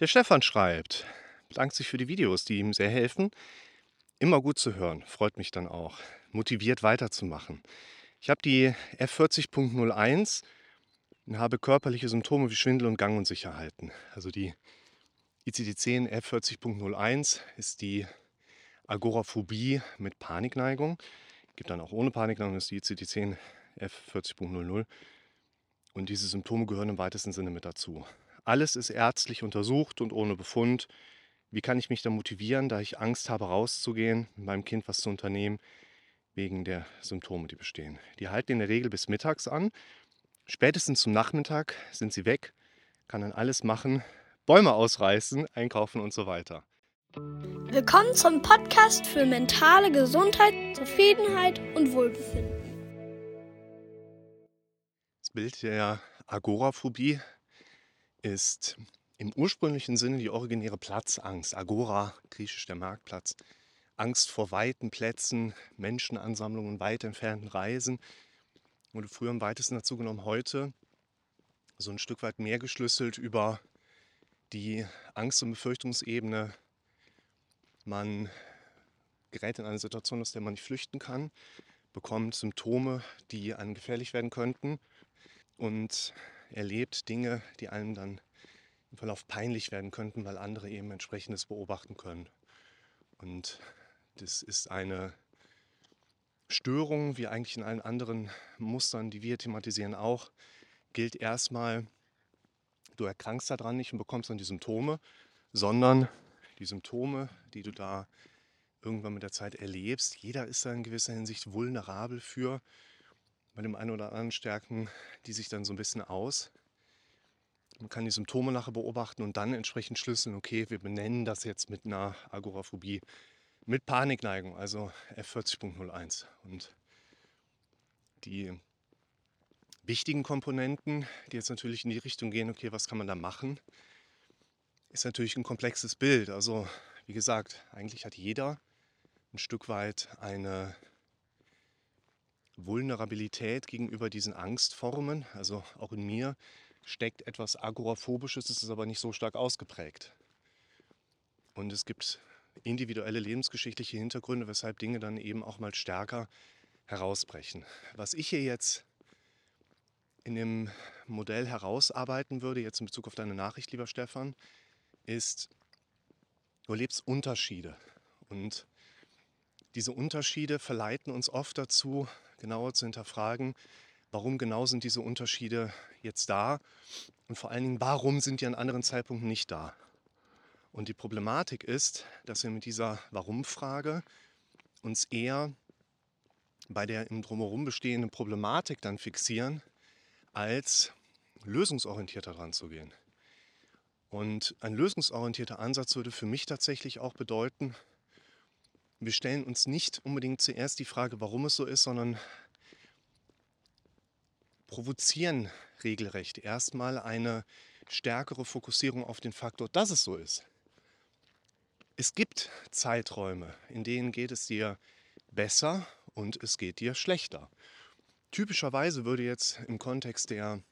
Der Stefan schreibt, bedankt sich für die Videos, die ihm sehr helfen. Immer gut zu hören, freut mich dann auch. Motiviert weiterzumachen. Ich habe die F40.01 und habe körperliche Symptome wie Schwindel und Gangunsicherheiten. Also die ICD-10 F40.01 ist die Agoraphobie mit Panikneigung. Gibt dann auch ohne Panikneigung, ist die ICD-10 F40.00. Und diese Symptome gehören im weitesten Sinne mit dazu. Alles ist ärztlich untersucht und ohne Befund. Wie kann ich mich da motivieren, da ich Angst habe, rauszugehen, mit meinem Kind was zu unternehmen, wegen der Symptome, die bestehen? Die halten in der Regel bis mittags an. Spätestens zum Nachmittag sind sie weg, kann dann alles machen, Bäume ausreißen, einkaufen und so weiter. Willkommen zum Podcast für mentale Gesundheit, Zufriedenheit und Wohlbefinden. Das Bild der Agoraphobie ist im ursprünglichen Sinne die originäre Platzangst. Agora, griechisch der Marktplatz. Angst vor weiten Plätzen, Menschenansammlungen, weit entfernten Reisen. Wurde früher am weitesten dazu genommen, heute so ein Stück weit mehr geschlüsselt über die Angst- und Befürchtungsebene. Man gerät in eine Situation, aus der man nicht flüchten kann, bekommt Symptome, die einem gefährlich werden könnten und erlebt Dinge, die einem dann im Verlauf peinlich werden könnten, weil andere eben entsprechendes beobachten können. Und das ist eine Störung, wie eigentlich in allen anderen Mustern, die wir thematisieren, auch, gilt erstmal, du erkrankst daran nicht und bekommst dann die Symptome, sondern die Symptome, die du da irgendwann mit der Zeit erlebst, jeder ist da in gewisser Hinsicht vulnerabel für. Bei dem einen oder anderen stärken die sich dann so ein bisschen aus. Man kann die Symptome nachher beobachten und dann entsprechend schlüsseln, okay, wir benennen das jetzt mit einer Agoraphobie, mit Panikneigung, also F40.01. Und die wichtigen Komponenten, die jetzt natürlich in die Richtung gehen, okay, was kann man da machen, ist natürlich ein komplexes Bild. Also wie gesagt, eigentlich hat jeder ein Stück weit eine Vulnerabilität gegenüber diesen Angstformen. Also auch in mir steckt etwas Agoraphobisches, es ist aber nicht so stark ausgeprägt. Und es gibt individuelle lebensgeschichtliche Hintergründe, weshalb Dinge dann eben auch mal stärker herausbrechen. Was ich hier jetzt in dem Modell herausarbeiten würde, jetzt in Bezug auf deine Nachricht, lieber Stefan, ist, du erlebst Unterschiede. Und diese Unterschiede verleiten uns oft dazu, genauer zu hinterfragen, warum genau sind diese Unterschiede jetzt da und vor allen Dingen, warum sind die an anderen Zeitpunkten nicht da. Und die Problematik ist, dass wir mit dieser Warum-Frage uns eher bei der im Drumherum bestehenden Problematik dann fixieren, als lösungsorientierter ranzugehen. Und ein lösungsorientierter Ansatz würde für mich tatsächlich auch bedeuten, wir stellen uns nicht unbedingt zuerst die Frage, warum es so ist, sondern provozieren regelrecht erstmal eine stärkere Fokussierung auf den Faktor, dass es so ist. Es gibt Zeiträume, in denen geht es dir besser und es geht dir schlechter. Typischerweise würde jetzt im Kontext der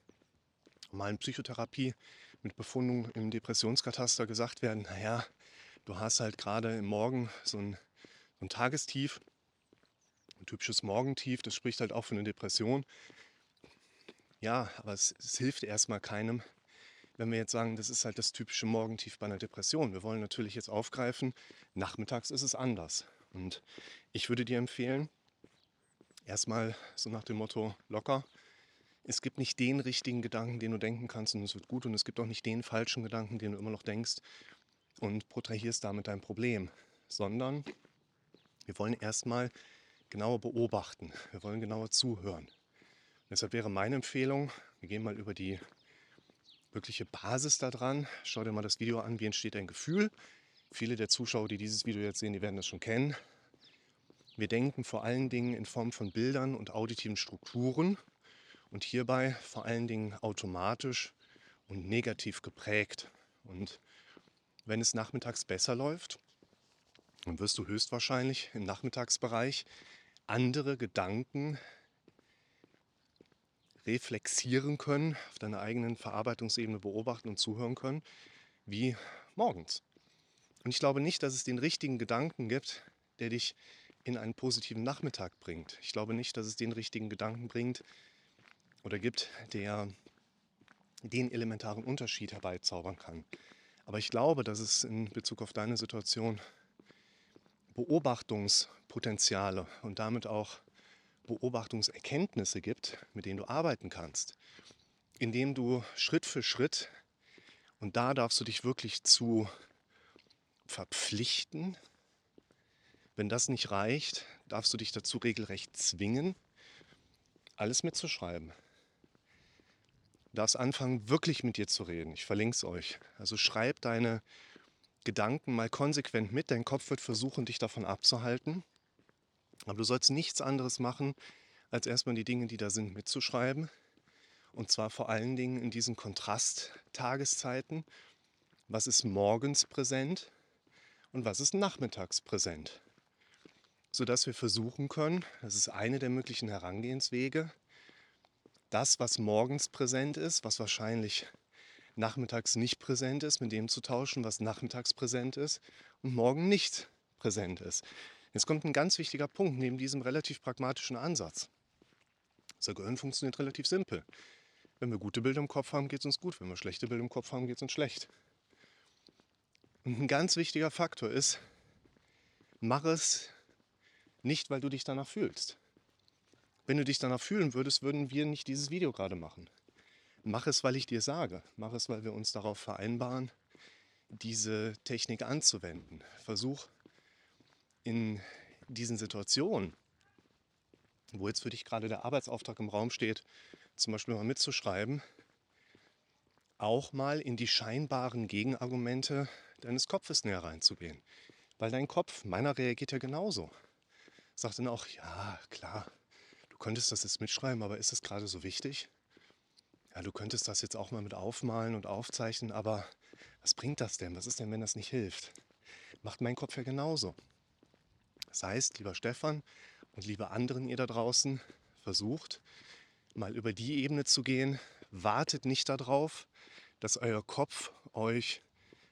normalen Psychotherapie mit Befundung im Depressionskataster gesagt werden, naja, du hast halt gerade im Morgen so ein, so ein Tagestief, ein typisches Morgentief, das spricht halt auch für eine Depression. Ja, aber es, es hilft erstmal keinem, wenn wir jetzt sagen, das ist halt das typische Morgentief bei einer Depression. Wir wollen natürlich jetzt aufgreifen, nachmittags ist es anders. Und ich würde dir empfehlen, erstmal so nach dem Motto locker. Es gibt nicht den richtigen Gedanken, den du denken kannst und es wird gut. Und es gibt auch nicht den falschen Gedanken, den du immer noch denkst und protrahierst damit dein Problem. Sondern wir wollen erstmal genauer beobachten. Wir wollen genauer zuhören. Deshalb wäre meine Empfehlung, wir gehen mal über die wirkliche Basis daran. Schau dir mal das Video an, wie entsteht ein Gefühl. Viele der Zuschauer, die dieses Video jetzt sehen, die werden das schon kennen. Wir denken vor allen Dingen in Form von Bildern und auditiven Strukturen und hierbei vor allen Dingen automatisch und negativ geprägt. Und wenn es nachmittags besser läuft, dann wirst du höchstwahrscheinlich im Nachmittagsbereich andere Gedanken reflexieren können, auf deiner eigenen Verarbeitungsebene beobachten und zuhören können, wie morgens. Und ich glaube nicht, dass es den richtigen Gedanken gibt, der dich in einen positiven Nachmittag bringt. Ich glaube nicht, dass es den richtigen Gedanken bringt oder gibt, der den elementaren Unterschied herbeizaubern kann. Aber ich glaube, dass es in Bezug auf deine Situation Beobachtungspotenziale und damit auch Beobachtungserkenntnisse gibt, mit denen du arbeiten kannst, indem du Schritt für Schritt, und da darfst du dich wirklich zu verpflichten, wenn das nicht reicht, darfst du dich dazu regelrecht zwingen, alles mitzuschreiben. Du darfst anfangen, wirklich mit dir zu reden. Ich verlinke es euch. Also schreib deine Gedanken mal konsequent mit. Dein Kopf wird versuchen, dich davon abzuhalten. Aber du sollst nichts anderes machen, als erstmal die Dinge, die da sind, mitzuschreiben. Und zwar vor allen Dingen in diesen Kontrasttageszeiten. Was ist morgens präsent und was ist nachmittags präsent? Sodass wir versuchen können, das ist eine der möglichen Herangehenswege, das, was morgens präsent ist, was wahrscheinlich nachmittags nicht präsent ist, mit dem zu tauschen, was nachmittags präsent ist und morgen nicht präsent ist. Jetzt kommt ein ganz wichtiger Punkt neben diesem relativ pragmatischen Ansatz. Unser Gehirn funktioniert relativ simpel. Wenn wir gute Bilder im Kopf haben, geht es uns gut. Wenn wir schlechte Bilder im Kopf haben, geht es uns schlecht. Und ein ganz wichtiger Faktor ist, mach es nicht, weil du dich danach fühlst. Wenn du dich danach fühlen würdest, würden wir nicht dieses Video gerade machen. Mach es, weil ich dir sage. Mach es, weil wir uns darauf vereinbaren, diese Technik anzuwenden. Versuch in diesen Situationen, wo jetzt für dich gerade der Arbeitsauftrag im Raum steht, zum Beispiel mal mitzuschreiben, auch mal in die scheinbaren Gegenargumente deines Kopfes näher reinzugehen. Weil dein Kopf, meiner reagiert ja genauso. Sagt dann auch, ja, klar, du könntest das jetzt mitschreiben, aber ist das gerade so wichtig? Ja, du könntest das jetzt auch mal mit aufmalen und aufzeichnen, aber was bringt das denn? Was ist denn, wenn das nicht hilft? Macht mein Kopf ja genauso. Das heißt, lieber Stefan und liebe anderen ihr da draußen, versucht mal über die Ebene zu gehen. Wartet nicht darauf, dass euer Kopf euch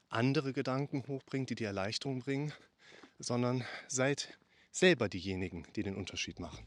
andere Gedanken hochbringt, die die Erleichterung bringen, sondern seid selber diejenigen, die den Unterschied machen.